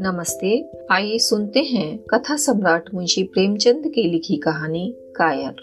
नमस्ते, आइए सुनते हैं कथा सम्राट मुंशी प्रेमचंद की लिखी कहानी कायर।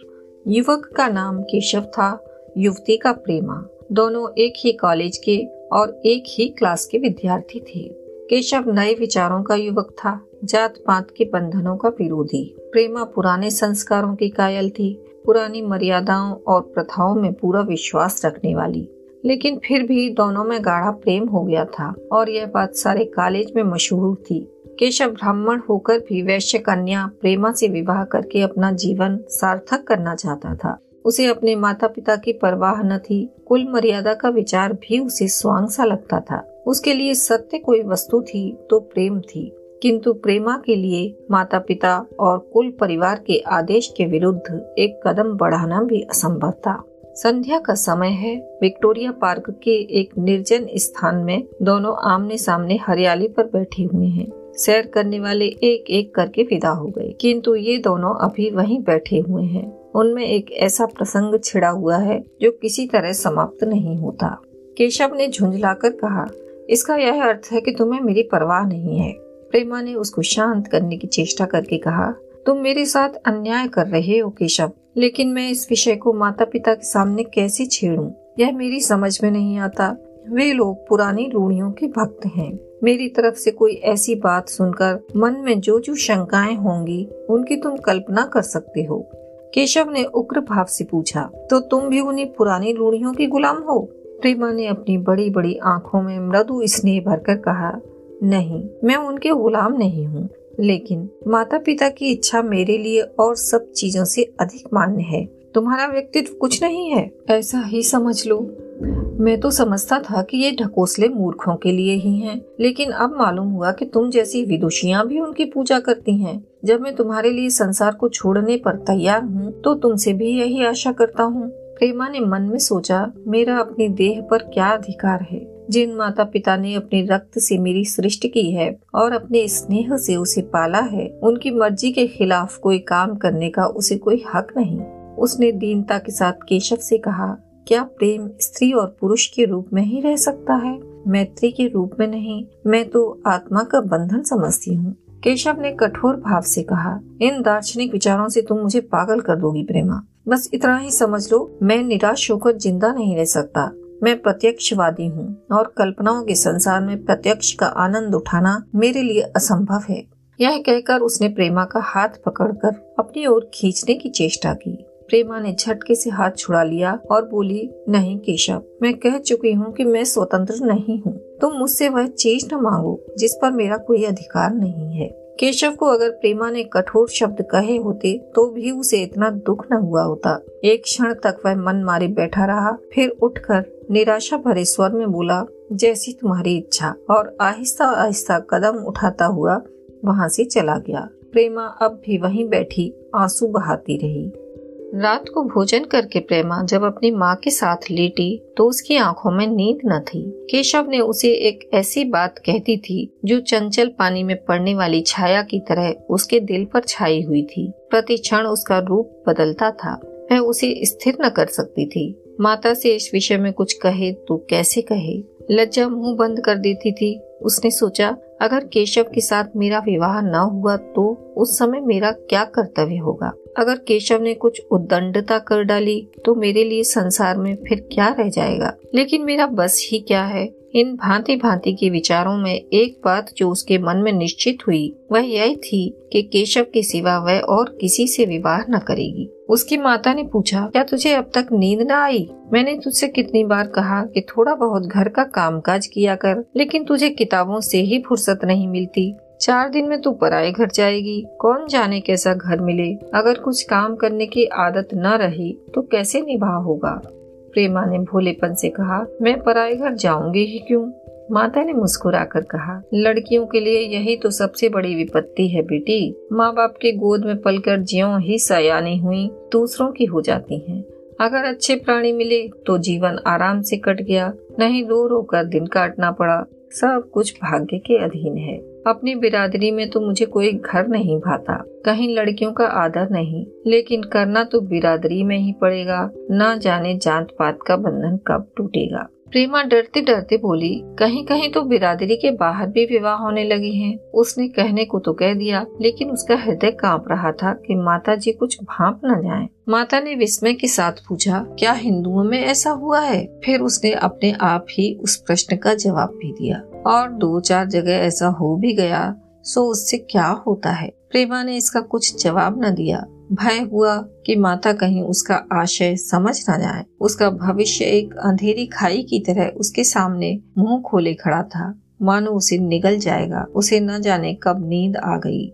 युवक का नाम केशव था, युवती का प्रेमा। दोनों एक ही कॉलेज के और एक ही क्लास के विद्यार्थी थे। केशव नए विचारों का युवक था जात पात के बंधनों का विरोधी। प्रेमा पुराने संस्कारों की कायल थी, पुरानी मर्यादाओं और प्रथाओं में पूरा विश्वास रखने वाली। लेकिन फिर भी दोनों में गाढ़ा प्रेम हो गया था और यह बात सारे कॉलेज में मशहूर थी। केशव ब्राह्मण होकर भी वैश्य कन्या प्रेमा से विवाह करके अपना जीवन सार्थक करना चाहता था। उसे अपने माता पिता की परवाह न थी। कुल मर्यादा का विचार भी उसे स्वांग सा लगता था। उसके लिए सत्य कोई वस्तु थी तो प्रेम थी। किंतु प्रेमा के लिए माता पिता और कुल परिवार के आदेश के विरुद्ध एक कदम बढ़ाना भी असंभव था। संध्या का समय है। विक्टोरिया पार्क के एक निर्जन स्थान में दोनों आमने सामने हरियाली पर बैठे हुए हैं। सैर करने वाले एक एक करके विदा हो गए। किंतु ये दोनों अभी वहीं बैठे हुए हैं। उनमें एक ऐसा प्रसंग छिड़ा हुआ है जो किसी तरह समाप्त नहीं होता। केशव ने झुंझलाकर कहा, इसका यह अर्थ है कि तुम्हें मेरी परवाह नहीं है। प्रेमा ने उसको शांत करने की चेष्टा करके कहा, तुम मेरे साथ अन्याय कर रहे हो, केशव। लेकिन मैं इस विषय को माता पिता के सामने कैसे छेड़ूं? यह मेरी समझ में नहीं आता। वे लोग पुरानी रूढ़ियों के भक्त हैं। मेरी तरफ़ से कोई ऐसी बात सुनकर मन में जो जो शंकाएँ होंगी, उनकी तुम कल्पना कर सकते हो। केशव ने उग्र भाव से पूछा तो तुम भी उन्हीं पुरानी रूढ़ियों की गुलाम हो? प्रेमा ने अपनी बड़ी बड़ी आँखों में मृदु स्नेह भरकर कहा, नहीं, मैं उनके गुलाम नहीं हूँ। लेकिन माता पिता की इच्छा मेरे लिए और सब चीज़ों से अधिक मान्य है। तुम्हारा व्यक्तित्व कुछ नहीं है। ऐसा ही समझ लो। मैं तो समझता था कि ये ढकोसले मूर्खों के लिए ही हैं, लेकिन अब मालूम हुआ कि तुम जैसी विदुषियाँ भी उनकी पूजा करती हैं। जब मैं तुम्हारे लिए संसार को छोड़ने पर तैयार हूँ तो तुमसे भी यही आशा करता हूँ। प्रेमा ने मन में सोचा मेरा अपनी देह पर क्या अधिकार है? जिन माता पिता ने अपने रक्त से मेरी सृष्टि की है और अपने स्नेह से उसे पाला है, उनकी मर्ज़ी के खिलाफ कोई काम करने का उसे कोई हक नहीं। उसने दीनता के साथ केशव से कहा, क्या प्रेम स्त्री और पुरुष के रूप में ही रह सकता है? मैत्री के रूप में नहीं, मैं तो आत्मा का बंधन समझती हूँ। केशव ने कठोर भाव से कहा, इन दार्शनिक विचारों से तुम मुझे पागल कर दोगी प्रेमा। बस इतना ही समझ लो, मैं निराश होकर ज़िंदा नहीं रह सकता। मैं प्रत्यक्षवादी हूँ और कल्पनाओं के संसार में प्रत्यक्ष का आनंद उठाना मेरे लिए असंभव है। यह कहकर उसने प्रेमा का हाथ पकड़कर अपनी ओर खींचने की चेष्टा की। प्रेमा ने झटके से हाथ छुड़ा लिया और बोली, नहीं केशव, मैं कह चुकी हूँ कि मैं स्वतंत्र नहीं हूँ। तुम मुझसे वह चीज़ न मांगो, जिस पर मेरा कोई अधिकार नहीं है केशव को अगर प्रेमा ने कठोर शब्द कहे होते तो भी उसे इतना दुख न हुआ होता। एक क्षण तक वह मन मारे बैठा रहा, फिर उठकर निराशा भरे स्वर में बोला, जैसी तुम्हारी इच्छा। और आहिस्ता आहिस्ता कदम उठाता हुआ वहाँ से चला गया। प्रेमा अब भी वहीं बैठी, आँसू बहाती रही। रात को भोजन करके प्रेमा जब अपनी माँ के साथ लेटी तो उसकी आँखों में नींद न थी। केशव ने उसे एक ऐसी बात कहती थी, जो चंचल पानी में पड़ने वाली छाया की तरह उसके दिल पर छाई हुई थी। प्रति क्षण उसका रूप बदलता था। वह उसे स्थिर न कर सकती थी। माता से इस विषय में कुछ कहे तो कैसे कहे? लज्जा मुँह बंद कर देती थी। उसने सोचा, अगर केशव के साथ मेरा विवाह न हुआ तो उस समय मेरा क्या कर्तव्य होगा? अगर केशव ने कुछ उद्दंडता कर डाली तो मेरे लिए संसार में फिर क्या रह जाएगा? लेकिन मेरा बस ही क्या है? इन भांति भांति के विचारों में एक बात जो उसके मन में निश्चित हुई, वह यह थी कि केशव के सिवा वह और किसी से विवाह न करेगी। उसकी माता ने पूछा, क्या तुझे अब तक नींद न आई? मैंने तुझसे कितनी बार कहा कि थोड़ा बहुत घर का कामकाज किया कर, लेकिन तुझे किताबों से ही फुर्सत नहीं मिलती। चार दिन में तू पराए घर जाएगी। कौन जाने कैसा घर मिले? अगर कुछ काम करने की आदत न रही तो कैसे निभा होगा? प्रेमा ने भोलेपन से कहा, मैं पराए घर जाऊँगी ही क्यों? माता ने मुस्कुराकर कहा, लड़कियों के लिए यही तो सबसे बड़ी विपत्ति है बेटी। माँ बाप के गोद में पलकर ज्यो ही सयानी हुई, दूसरों की हो जाती हैं। अगर अच्छे प्राणी मिले तो जीवन आराम से कट गया, नहीं रो रो कर दिन काटना पड़ा। सब कुछ भाग्य के अधीन है। अपनी बिरादरी में तो मुझे कोई घर नहीं भाता, कहीं लड़कियों का आदर नहीं, लेकिन करना तो बिरादरी में ही पड़ेगा, ना जाने जात पात का बंधन कब टूटेगा। प्रेमा डरते डरते बोली कहीं कहीं तो बिरादरी के बाहर भी विवाह होने लगे हैं। उसने कहने को तो कह दिया, लेकिन उसका हृदय काँप रहा था कि माता जी कुछ भाप न जाएँ। माता ने विस्मय के साथ पूछा, क्या हिंदुओं में ऐसा हुआ है? फिर उसने अपने आप ही उस प्रश्न का जवाब भी दिया, और दो चार जगह ऐसा हो भी गया, सो उससे क्या होता है? प्रेमा ने इसका कुछ जवाब न दिया। भय हुआ कि माता कहीं उसका आशय समझ न जाए। उसका भविष्य एक अंधेरी खाई की तरह उसके सामने मुँह खोले खड़ा था। मानो उसे निगल जाएगा। उसे न जाने कब नींद आ गई।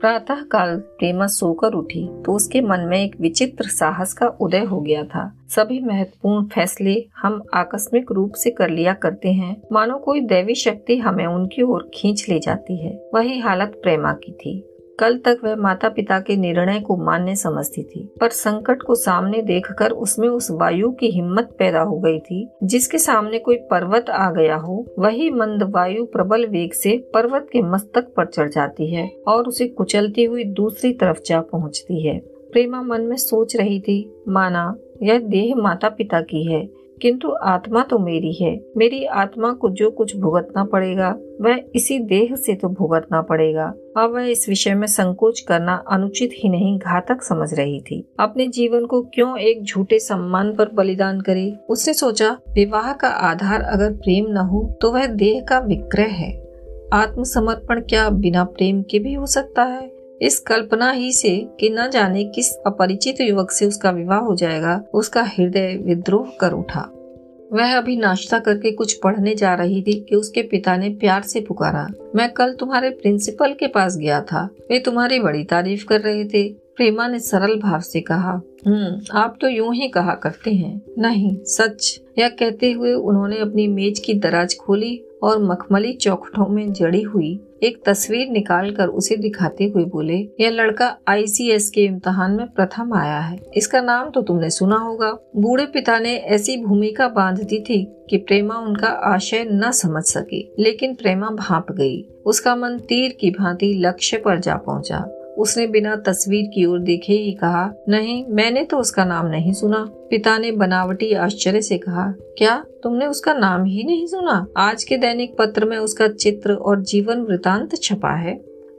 प्रातः काल प्रेमा सोकर उठी तो उसके मन में एक विचित्र साहस का उदय हो गया था। सभी महत्वपूर्ण फैसले हम आकस्मिक रूप से कर लिया करते हैं। मानो कोई दैवी शक्ति हमें उनकी ओर खींच ले जाती है। वही हालत प्रेमा की थी। कल तक वह माता पिता के निर्णय को मान्य समझती थी, पर संकट को सामने देखकर उसमें उस वायु की हिम्मत पैदा हो गई थी, जिसके सामने कोई पर्वत आ गया हो, वही मंद वायु प्रबल वेग से पर्वत के मस्तक पर चढ़ जाती है और उसे कुचलती हुई दूसरी तरफ़ जा पहुँचती है। प्रेमा मन में सोच रही थी, माना, यह देह माता पिता की है किंतु आत्मा तो मेरी है। मेरी आत्मा को जो कुछ भुगतना पड़ेगा, वह इसी देह से तो भुगतना पड़ेगा। अब वह इस विषय में संकोच करना अनुचित ही नहीं, घातक समझ रही थी। अपने जीवन को क्यों एक झूठे सम्मान पर बलिदान करे? उसने सोचा, विवाह का आधार अगर प्रेम न हो तो वह देह का विक्रय है। आत्मसमर्पण क्या बिना प्रेम के भी हो सकता है? इस कल्पना ही से कि न जाने किस अपरिचित युवक से उसका विवाह हो जाएगा, उसका हृदय विद्रोह कर उठा। वह अभी नाश्ता करके कुछ पढ़ने जा रही थी कि उसके पिता ने प्यार से पुकारा, मैं कल तुम्हारे प्रिंसिपल के पास गया था। वे तुम्हारी बड़ी तारीफ़ कर रहे थे। प्रेमा ने सरल भाव से कहा हम्म आप तो यूँ ही कहा करते हैं। नहीं, सच। यह कहते हुए उन्होंने अपनी मेज की दराज खोली और मखमली चौखटों में जड़ी हुई एक तस्वीर निकालकर उसे दिखाते हुए बोले, यह लड़का आईसीएस के इम्तहान में प्रथम आया है। इसका नाम तो तुमने सुना होगा। बूढ़े पिता ने ऐसी भूमिका बाँध दी थी कि प्रेमा उनका आशय न समझ सकी, लेकिन प्रेमा भाप गई। उसका मन तीर की भांति लक्ष्य पर जा पहुँचा। उसने बिना तस्वीर की ओर देखे ही कहा, नहीं, मैंने तो उसका नाम नहीं सुना। पिता ने बनावटी आश्चर्य से कहा, क्या तुमने उसका नाम ही नहीं सुना? आज के दैनिक पत्र में उसका चित्र और जीवन वृतांत छपा है।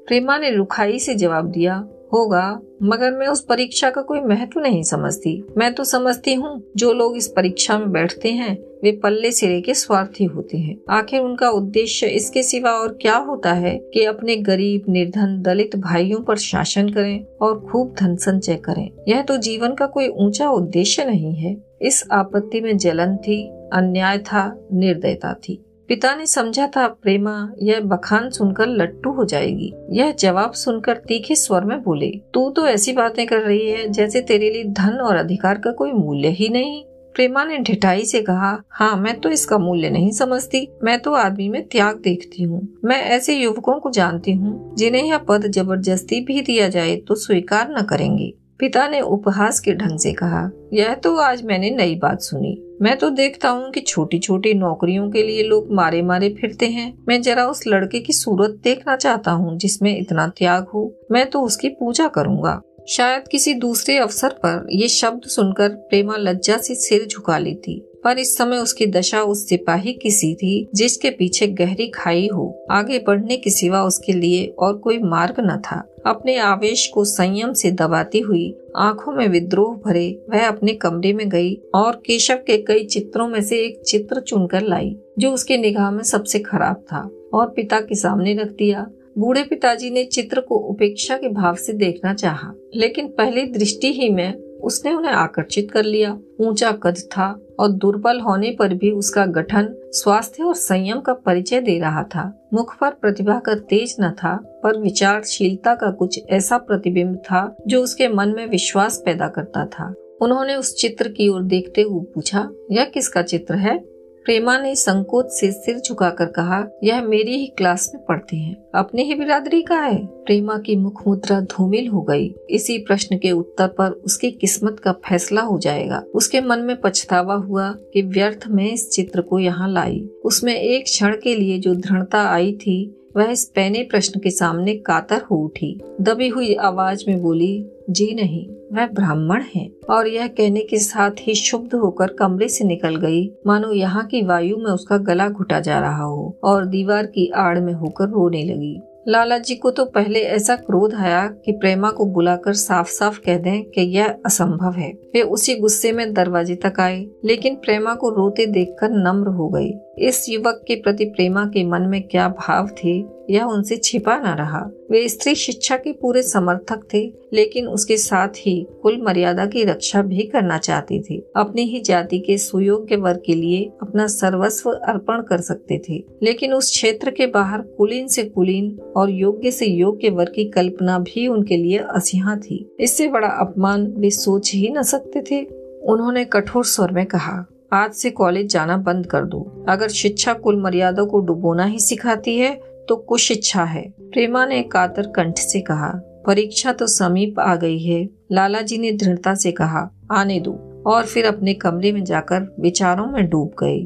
प्रेमा ने रुखाई से जवाब दिया होगा, मगर मैं उस परीक्षा का कोई महत्व नहीं समझती। मैं तो समझती हूँ, जो लोग इस परीक्षा में बैठते हैं, वे पल्ले सिरे के स्वार्थी होते हैं। आखिर उनका उद्देश्य इसके सिवा और क्या होता है कि अपने गरीब, निर्धन, दलित भाइयों पर शासन करें और खूब धन संचय करें। यह तो जीवन का कोई ऊँचा उद्देश्य नहीं है। इस आपत्ति में जलन थी, अन्याय था, निर्दयता थी। पिता ने समझा था, प्रेमा, यह बखान सुनकर लट्टू हो जाएगी। यह जवाब सुनकर तीखे स्वर में बोले, तू तो ऐसी बातें कर रही है जैसे तेरे लिए धन और अधिकार का कोई मूल्य ही नहीं। प्रेमा ने ढिठाई से कहा हाँ मैं तो इसका मूल्य नहीं समझती। मैं तो आदमी में त्याग देखती हूँ। मैं ऐसे युवकों को जानती हूँ जिन्हें यह पद ज़बरदस्ती भी दिया जाए तो स्वीकार न करेंगे। पिता ने उपहास के ढंग से कहा, यह तो आज मैंने नई बात सुनी। मैं तो देखता हूँ कि छोटी छोटी नौकरियों के लिए लोग मारे मारे फिरते हैं। मैं जरा उस लड़के की सूरत देखना चाहता हूँ जिसमें इतना त्याग हो। मैं तो उसकी पूजा करूँगा। शायद किसी दूसरे अवसर पर ये शब्द सुनकर प्रेमा लज्जा से सिर झुका लेती, पर इस समय उसकी दशा उस सिपाही की सी थी जिसके पीछे गहरी खाई हो। आगे बढ़ने के सिवा उसके लिए और कोई मार्ग न था। अपने आवेश को संयम से दबाती हुई आँखों में विद्रोह भरे, वह अपने कमरे में गई और केशव के कई चित्रों में से एक चित्र चुनकर लाई, जो उसके निगाह में सबसे खराब था और पिता के सामने रख दिया। बूढ़े पिताजी ने चित्र को उपेक्षा के भाव से देखना चाहा, लेकिन पहली दृष्टि ही में उसने उन्हें आकर्षित कर लिया। ऊँचा कद था और दुर्बल होने पर भी उसका गठन स्वास्थ्य और संयम का परिचय दे रहा था। मुख पर प्रतिभा का तेज न था पर विचारशीलता का कुछ ऐसा प्रतिबिंब था जो उसके मन में विश्वास पैदा करता था। उन्होंने उस चित्र की ओर देखते हुए पूछा यह किसका चित्र है? प्रेमा ने संकोच से सिर झुकाकर कहा, यह मेरी ही क्लास में पढ़ती है। अपनी ही बिरादरी का है? प्रेमा की मुख मुद्रा धूमिल हो गई। इसी प्रश्न के उत्तर पर उसकी किस्मत का फैसला हो जाएगा। उसके मन में पछतावा हुआ कि व्यर्थ में इस चित्र को यहाँ लाई। उसमें एक क्षण के लिए जो दृढ़ता आई थी वह इस पहने प्रश्न के सामने कातर हो उठी। दबी हुई आवाज़ में बोली, जी नहीं, वह ब्राह्मण है। और यह कहने के साथ ही शुभ होकर कमरे से निकल गई। मानो यहाँ की वायु में उसका गला घुटा जा रहा हो और दीवार की आड़ में होकर रोने लगी। लाला जी को तो पहले ऐसा क्रोध आया कि प्रेमा को बुलाकर साफ़ साफ़ कह दें कि यह असंभव है। वे उसी गुस्से में दरवाजे तक आई, लेकिन प्रेमा को रोते देखकर नम्र हो गई। इस युवक के प्रति प्रेमा के मन में क्या भाव थे? यह उनसे छिपा न रहा। वे स्त्री शिक्षा के पूरे समर्थक थे, लेकिन उसके साथ ही कुल मर्यादा की रक्षा भी करना चाहती थी। अपनी ही जाति के सुयोग्य वर्ग के लिए अपना सर्वस्व अर्पण कर सकते थे। लेकिन उस क्षेत्र के बाहर कुलीन से कुलीन और योग्य से योग्य वर्ग की कल्पना भी उनके लिए असिहा थी। इससे बड़ा अपमान वे सोच ही न सकते थे। उन्होंने कठोर स्वर में कहा, आज से कॉलेज जाना बंद कर दो। अगर शिक्षा कुल मर्यादा को डुबोना ही सिखाती है तो कुछ इच्छा है। प्रेमा ने कातर कंठ से कहा, परीक्षा तो समीप आ गई है। लाला जी ने दृढ़ता से कहा, आने दो। और फिर अपने कमरे में जाकर विचारों में डूब गए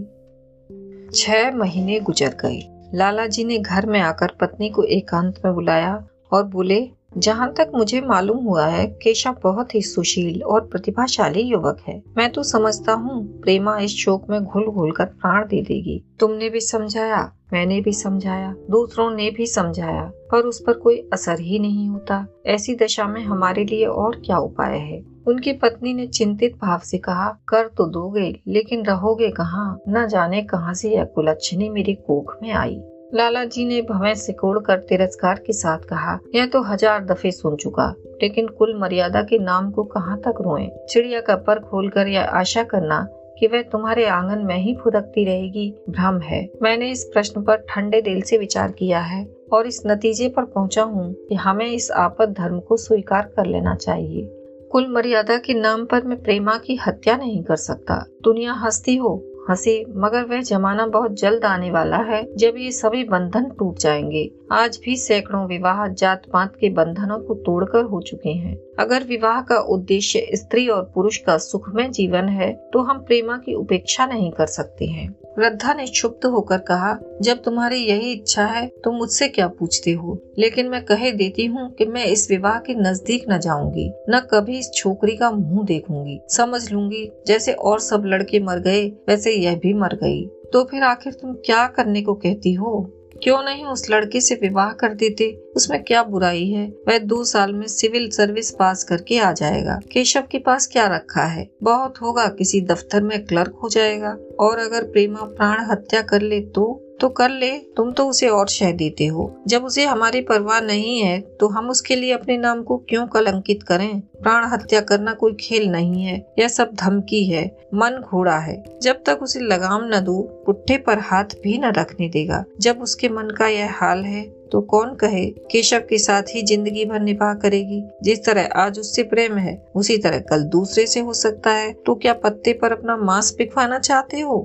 छह महीने गुजर गए। लाला जी ने घर में आकर पत्नी को एकांत में बुलाया और बोले, जहाँ तक मुझे मालूम हुआ है, केशव बहुत ही सुशील और प्रतिभाशाली युवक है। मैं तो समझता हूँ, प्रेमा इस शोक में घुल घुल कर प्राण दे देगी। तुमने भी समझाया मैंने भी समझाया, दूसरों ने भी समझाया, पर उस पर कोई असर ही नहीं होता। ऐसी दशा में हमारे लिए और क्या उपाय है? उनकी पत्नी ने चिंतित भाव से कहा, कर तो दोगे, लेकिन रहोगे कहाँ? न जाने कहाँ से यह कुलच्छनी मेरी कोख में आई। लाला जी ने भवें सिकोड़ कर तिरस्कार के साथ कहा, यह तो हज़ार दफे सुन चुका, लेकिन कुल मर्यादा के नाम को कहाँ तक रोए? चिड़िया का पर खोलकर यह आशा करना कि वह तुम्हारे आँगन में ही फुदकती रहेगी। भ्रम है। मैंने इस प्रश्न पर ठंडे दिल से विचार किया है और इस नतीजे पर पहुँचा हूँ कि हमें इस आपद धर्म को स्वीकार कर लेना चाहिए। कुल मर्यादा के नाम पर मैं प्रेमा की हत्या नहीं कर सकता। दुनिया हंसती हो, हंसे, मगर वह जमाना बहुत जल्द आने वाला है जब ये सभी बंधन टूट जाएँगे। आज भी सैकड़ों विवाह जात पात के बंधनों को तोड़कर हो चुके हैं। अगर विवाह का उद्देश्य स्त्री और पुरुष का सुखमय जीवन है तो हम प्रेमा की उपेक्षा नहीं कर सकते हैं। वृद्धा ने क्षुब्ध होकर कहा, जब तुम्हारी यही इच्छा है तो मुझसे क्या पूछते हो? लेकिन मैं कहे देती हूँ कि मैं इस विवाह के नज़दीक न जाऊँगी, न कभी इस छोकरी का मुँह देखूँगी। समझ लूँगी, जैसे और सब लड़के मर गए, वैसे यह भी मर गई। तो फिर आखिर तुम क्या करने को कहती हो? क्यों नहीं उस लड़की से विवाह कर देते? उसमें क्या बुराई है? वह दो साल में सिविल सर्विस पास करके आ जाएगा। केशव के पास क्या रखा है? बहुत होगा, किसी दफ्तर में क्लर्क हो जाएगा। और अगर प्रेमा प्राण हत्या कर ले तो? तो कर ले, तुम तो उसे और शह देते हो। जब उसे हमारी परवाह नहीं है तो हम उसके लिए अपने नाम को क्यों कलंकित करें? प्राण हत्या करना कोई खेल नहीं है, यह सब धमकी है, मन घोड़ा है। जब तक उसे लगाम न दो, पुट्ठे पर हाथ भी न रखने देगा। जब उसके मन का यह हाल है तो कौन कहे, केशव के साथ ही ज़िंदगी भर निभा करेगी। जिस तरह आज उससे प्रेम है, उसी तरह कल दूसरे से हो सकता है। तो क्या पत्ते पर अपना मांस पिखवाना चाहते हो?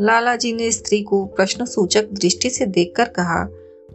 लाला जी ने स्त्री को प्रश्न सूचक दृष्टि से देखकर कहा,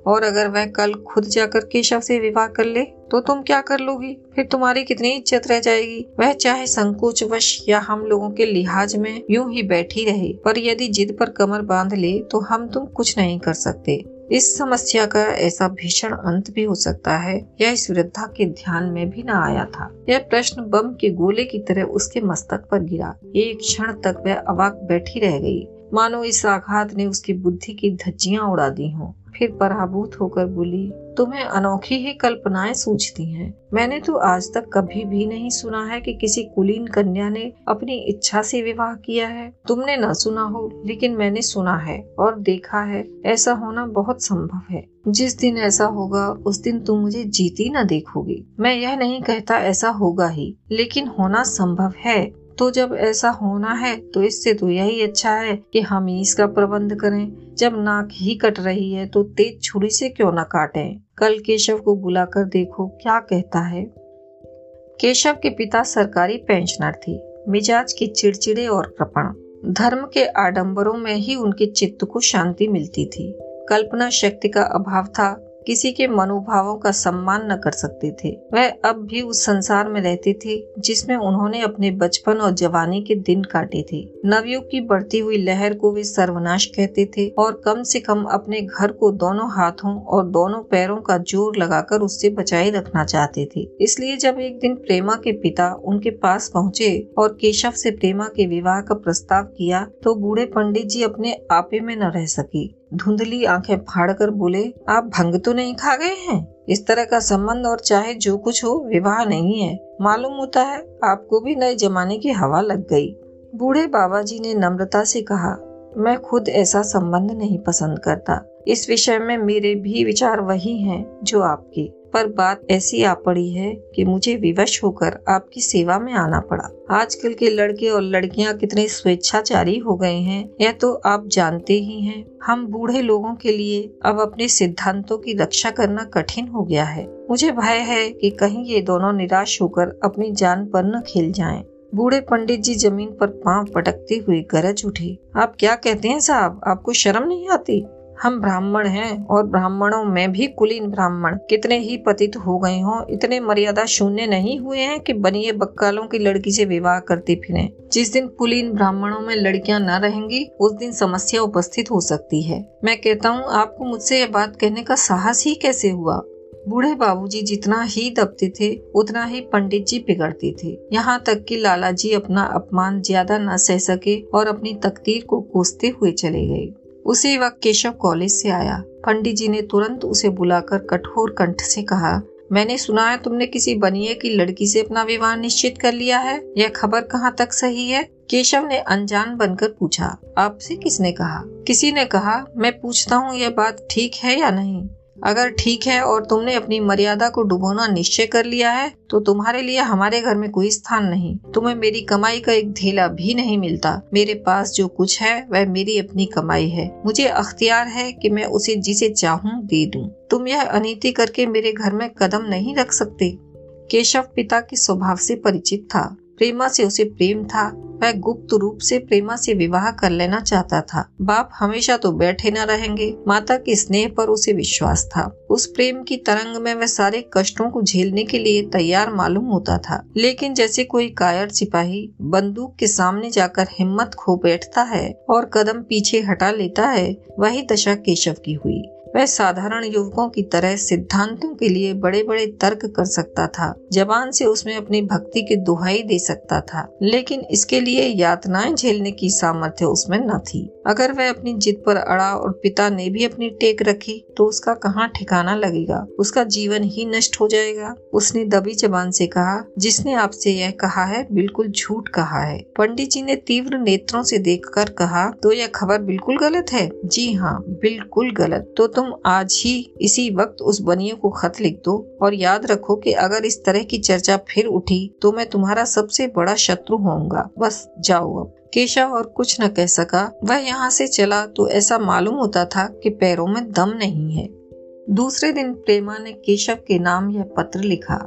और अगर वह कल खुद जाकर केशव से विवाह कर ले तो तुम क्या कर लोगी? फिर तुम्हारी कितनी इज़्ज़त रह जाएगी? वह चाहे संकोच वश या हम लोगों के लिहाज में यूँ ही बैठी रहे, पर यदि जिद पर कमर बाँध ले तो हम तुम कुछ नहीं कर सकते। इस समस्या का ऐसा भीषण अंत भी हो सकता है यह इस वृद्धा के ध्यान में भी न आया था। यह प्रश्न बम के गोले की तरह उसके मस्तक पर गिरा। एक क्षण तक वह अवाक बैठी रह गई। मानो इस आघात ने उसकी बुद्धि की धज्जियाँ उड़ा दी हों। फिर पराभूत होकर बोली, तुम्हें अनोखी ही कल्पनाएँ सूझती हैं। मैंने तो आज तक कभी भी नहीं सुना है कि किसी कुलीन कन्या ने अपनी इच्छा से विवाह किया है। तुमने न सुना हो, लेकिन मैंने सुना है और देखा है। ऐसा होना बहुत संभव है। जिस दिन ऐसा होगा, उस दिन तुम मुझे जीती न देखोगी। मैं यह नहीं कहता ऐसा होगा ही, लेकिन होना संभव है। तो जब ऐसा होना है तो इससे तो यही अच्छा है कि हम ही इसका प्रबंध करें। जब नाक ही कट रही है तो तेज छुरी से क्यों ना काटें? कल केशव को बुलाकर देखो, क्या कहता है। केशव के पिता सरकारी पेंशनर थे। मिजाज की चिड़चिड़े और कृपण। धर्म के आडंबरों में ही उनके चित्त को शांति मिलती थी। कल्पना शक्ति का अभाव था किसी के मनोभावों का सम्मान न कर सकते थे। वह अब भी उस संसार में रहते थे, जिसमें उन्होंने अपने बचपन और जवानी के दिन काटे थे। नवयुग की बढ़ती हुई लहर को वे सर्वनाश कहते थे और कम से कम अपने घर को दोनों हाथों और दोनों पैरों का ज़ोर लगाकर उससे बचाए रखना चाहते थे। इसलिए जब एक दिन प्रेमा के पिता उनके पास पहुँचे और केशव से प्रेमा के विवाह का प्रस्ताव किया तो बूढ़े पंडित जी अपने आपे में न रह सके। धुंधली आँखें फाड़कर बोले, आप भंग तो नहीं खा गए हैं? इस तरह का संबंध और चाहे जो कुछ हो, विवाह नहीं है। मालूम होता है, आपको भी नए जमाने की हवा लग गई। बूढ़े बाबा जी ने नम्रता से कहा, मैं खुद ऐसा संबंध नहीं पसंद करता। इस विषय में मेरे भी विचार वही हैं, जो आपके। पर बात ऐसी आ पड़ी है कि मुझे विवश होकर आपकी सेवा में आना पड़ा। आजकल के लड़के और लड़कियाँ कितने स्वेच्छाचारी हो गए हैं, यह तो आप जानते ही हैं। हम बूढ़े लोगों के लिए अब अपने सिद्धांतों की रक्षा करना कठिन हो गया है। मुझे भय है कि कहीं ये दोनों निराश होकर अपनी जान पर न खेल जाएँ। बूढ़े पंडित जी ज़मीन पर पाँव पटकते हुए गरज उठे। आप क्या कहते हैं साहब? आपको शर्म नहीं आती? हम ब्राह्मण हैं और ब्राह्मणों में भी कुलीन ब्राह्मण। कितने ही पतित हो गए हों, इतने मर्यादा शून्य नहीं हुए हैं कि बनिए बक्कालों की लड़की से विवाह करते फिरे। जिस दिन कुलीन ब्राह्मणों में लड़कियाँ न रहेंगी, उस दिन समस्या उपस्थित हो सकती है। मैं कहता हूँ, आपको मुझसे ये बात कहने का साहस ही कैसे हुआ? बूढ़े बाबूजी जितना ही दबते थे, उतना ही पंडित जी बिगड़ते थे। यहाँ तक कि लाला जी अपना अपमान ज़्यादा न सह सके और अपनी तकदीर को कोसते हुए चले गए। उसी वक्त केशव कॉलेज से आया। पंडित जी ने तुरंत उसे बुलाकर कठोर कंठ से कहा, मैंने सुना है तुमने किसी बनिए की लड़की से अपना विवाह निश्चित कर लिया है। यह खबर कहाँ तक सही है? केशव ने अनजान बनकर पूछा, आपसे किसने कहा? किसी ने कहा, मैं पूछता हूँ यह बात ठीक है या नहीं। अगर ठीक है और तुमने अपनी मर्यादा को डुबोना निश्चय कर लिया है तो तुम्हारे लिए हमारे घर में कोई स्थान नहीं। तुम्हें मेरी कमाई का एक ढेला भी नहीं मिलता। मेरे पास जो कुछ है, वह मेरी अपनी कमाई है। मुझे अख्तियार है कि मैं उसे जिसे चाहूँ दे दूँ। तुम यह अनिति करके मेरे घर में कदम नहीं रख सकते। केशव पिता के स्वभाव से परिचित था। प्रेमा से उसे प्रेम था, वह गुप्त रूप से प्रेमा से विवाह कर लेना चाहता था। बाप हमेशा तो बैठे न रहेंगे, माता के स्नेह पर उसे विश्वास था। उस प्रेम की तरंग में वह सारे कष्टों को झेलने के लिए तैयार मालूम होता था। लेकिन जैसे कोई कायर सिपाही बंदूक के सामने जाकर हिम्मत खो बैठता है और कदम पीछे हटा लेता है, वही दशा केशव की हुई। वह साधारण युवकों की तरह सिद्धांतों के लिए बड़े बड़े तर्क कर सकता था, जबान से उसमें अपनी भक्ति की दुहाई दे सकता था, लेकिन इसके लिए यातनाएँ झेलने की सामर्थ्य उसमें न थी। अगर वह अपनी जिद पर अड़ा और पिता ने भी अपनी टेक रखी तो उसका कहाँ ठिकाना लगेगा? उसका जीवन ही नष्ट हो जाएगा? उसने दबी जबान से कहा, जिसने आपसे यह कहा है, बिल्कुल झूठ कहा है। पंडित जी ने तीव्र नेत्रों से देखकर कहा तो यह खबर बिल्कुल गलत है? जी हाँ बिल्कुल गलत। तो तुम तुम आज ही इसी वक्त उस बनिए को खत लिख दो और याद रखो कि अगर इस तरह की चर्चा फिर उठी तो मैं तुम्हारा सबसे बड़ा शत्रु होऊँगा। बस जाओ अब। केशव और कुछ न कह सका, वह यहाँ से चला तो ऐसा मालूम होता था कि पैरों में दम नहीं है। दूसरे दिन प्रेमा ने केशव के नाम यह पत्र लिखा,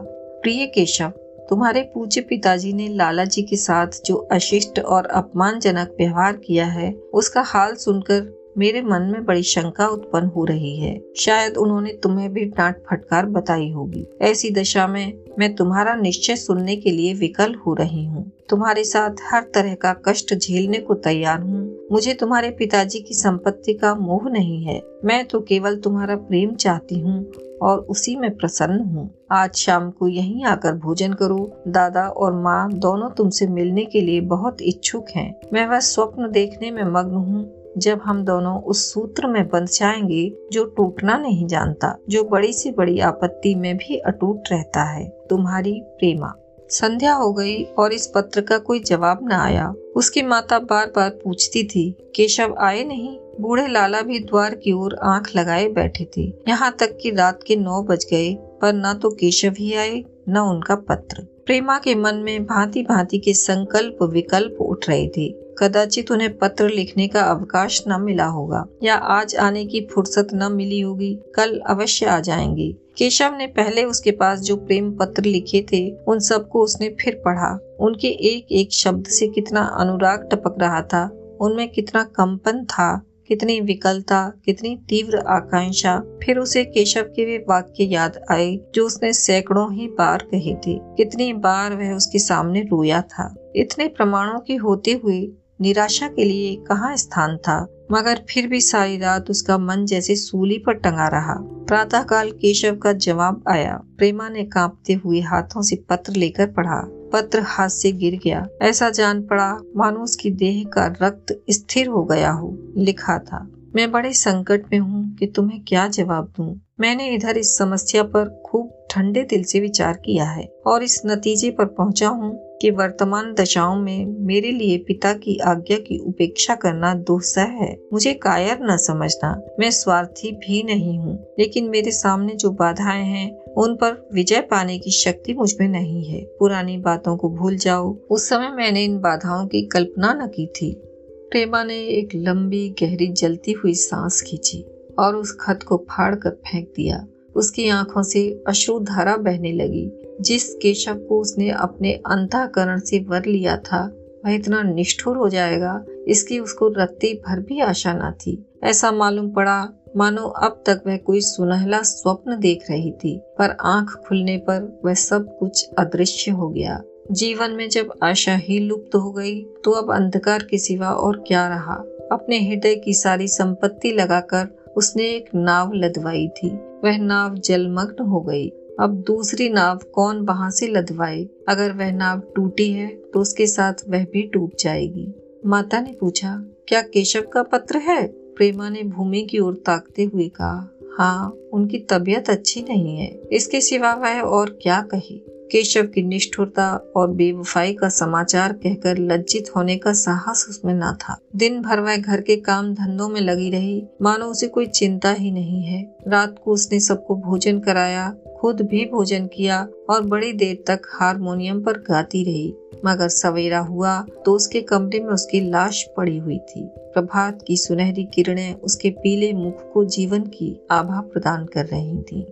प्रिय केशव तुम्हारे पूज्य पिताजी ने लाला जी के साथ जो अशिष्ट और अपमानजनक व्यवहार किया है, उसका हाल सुनकर मेरे मन में बड़ी शंका उत्पन्न हो रही है। शायद उन्होंने तुम्हें भी डांट फटकार बताई होगी। ऐसी दशा में मैं तुम्हारा निश्चय सुनने के लिए विकल हो रही हूँ। तुम्हारे साथ हर तरह का कष्ट झेलने को तैयार हूँ। मुझे तुम्हारे पिताजी की संपत्ति का मोह नहीं है। मैं तो केवल तुम्हारा प्रेम चाहती हूँ और उसी में प्रसन्न हूँ। आज शाम को यहीं आकर भोजन करो। दादा और माँ दोनों तुमसे मिलने के लिए बहुत इच्छुक हैं। मैं वह स्वप्न देखने में मग्न हूँ। जब हम दोनों उस सूत्र में बंध जाएँगे, जो टूटना नहीं जानता, जो बड़ी से बड़ी आपत्ति में भी अटूट रहता है, तुम्हारी प्रेमा। संध्या हो गई और इस पत्र का कोई जवाब न आया। उसकी माता बार बार पूछती थी, केशव आए नहीं? बूढ़े लाला भी द्वार की ओर आँख लगाए बैठे थे। यहाँ तक कि रात के नौ बज गए, पर न तो केशव ही आए, न उनका पत्र। प्रेमा के मन में भांति भांति के संकल्प विकल्प उठ रहे थे। कदाचित उन्हें पत्र लिखने का अवकाश न मिला होगा, या आज आने की फुर्सत न मिली होगी, कल अवश्य आ जाएँगी। केशव ने पहले उसके पास जो प्रेम पत्र लिखे थे, उन सबको उसने फिर पढ़ा। उनके एक एक शब्द से कितना अनुराग टपक रहा था, उनमें कितना कंपन था, कितनी विकलता, कितनी तीव्र आकांक्षा। फिर उसे केशव के वे वाक्य याद आए, जो उसने सैकड़ों ही बार कहे थे। कितनी बार वह उसके सामने रोया था। इतने प्रमाणों के होते हुए निराशा के लिए कहाँ स्थान था? मगर फिर भी सारी रात उसका मन जैसे सूली पर टंगा रहा। प्रातः काल केशव का जवाब आया। प्रेमा ने कांपते हुए हाथों से पत्र लेकर पढ़ा। पत्र हाथ से गिर गया। ऐसा जान पड़ा, मानो उसकी देह का रक्त स्थिर हो गया हो, लिखा था। मैं बड़े संकट में हूँ कि तुम्हें क्या जवाब दूँ? मैंने इधर इस समस्या पर खूब ठंडे दिल से विचार किया है और इस नतीजे पर पहुँचा हूँ कि वर्तमान दशाओं में मेरे लिए पिता की आज्ञा की उपेक्षा करना दुस्सह है। मुझे कायर न समझना। मैं स्वार्थी भी नहीं हूँ, लेकिन मेरे सामने जो बाधाएँ हैं, उन पर विजय पाने की शक्ति मुझमें नहीं है। पुरानी बातों को भूल जाओ। उस समय मैंने इन बाधाओं की कल्पना न की थी। प्रेमा ने एक लंबी, गहरी, जलती हुई सांस खींची और उस खत को फाड़ कर फेंक दिया। उसकी आँखों से अश्रु धारा बहने लगी। जिस केशव को उसने अपने अंतकरण से वर लिया था, वह इतना निष्ठुर हो जाएगा, इसकी उसको रत्ती भर भी आशा न थी। ऐसा मालूम पड़ा, मानो अब तक वह कोई सुनहला स्वप्न देख रही थी, पर आँख खुलने पर वह सब कुछ अदृश्य हो गया। जीवन में जब आशा ही लुप्त हो गई तो अब अंधकार के सिवा और क्या रहा? अपने हृदय की सारी संपत्ति लगाकर उसने एक नाव लदवाई थी। वह नाव जलमग्न हो गई। अब दूसरी नाव कौन वहाँ से लदवाए? अगर वह नाव टूटी है तो उसके साथ वह भी टूट जाएगी। माता ने पूछा, क्या केशव का पत्र है? प्रेमा ने भूमि की ओर ताकते हुए कहा हाँ उनकी तबीयत अच्छी नहीं है। इसके सिवा वह और क्या कहे? केशव की निष्ठुरता और बेवफाई का समाचार कहकर लज्जित होने का साहस उसमें न था। दिन भर वह घर के काम धंधों में लगी रही। मानो उसे कोई चिंता ही नहीं है। रात को उसने सबको भोजन कराया, खुद भी भोजन किया और बड़ी देर तक हारमोनियम पर गाती रही। मगर सवेरा हुआ तो उसके कमरे में उसकी लाश पड़ी हुई थी। प्रभात की सुनहरी किरणें उसके पीले मुख को जीवन की आभा प्रदान कर रही थीं।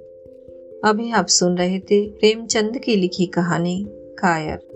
अभी आप सुन रहे थे प्रेमचंद की लिखी कहानी कायर।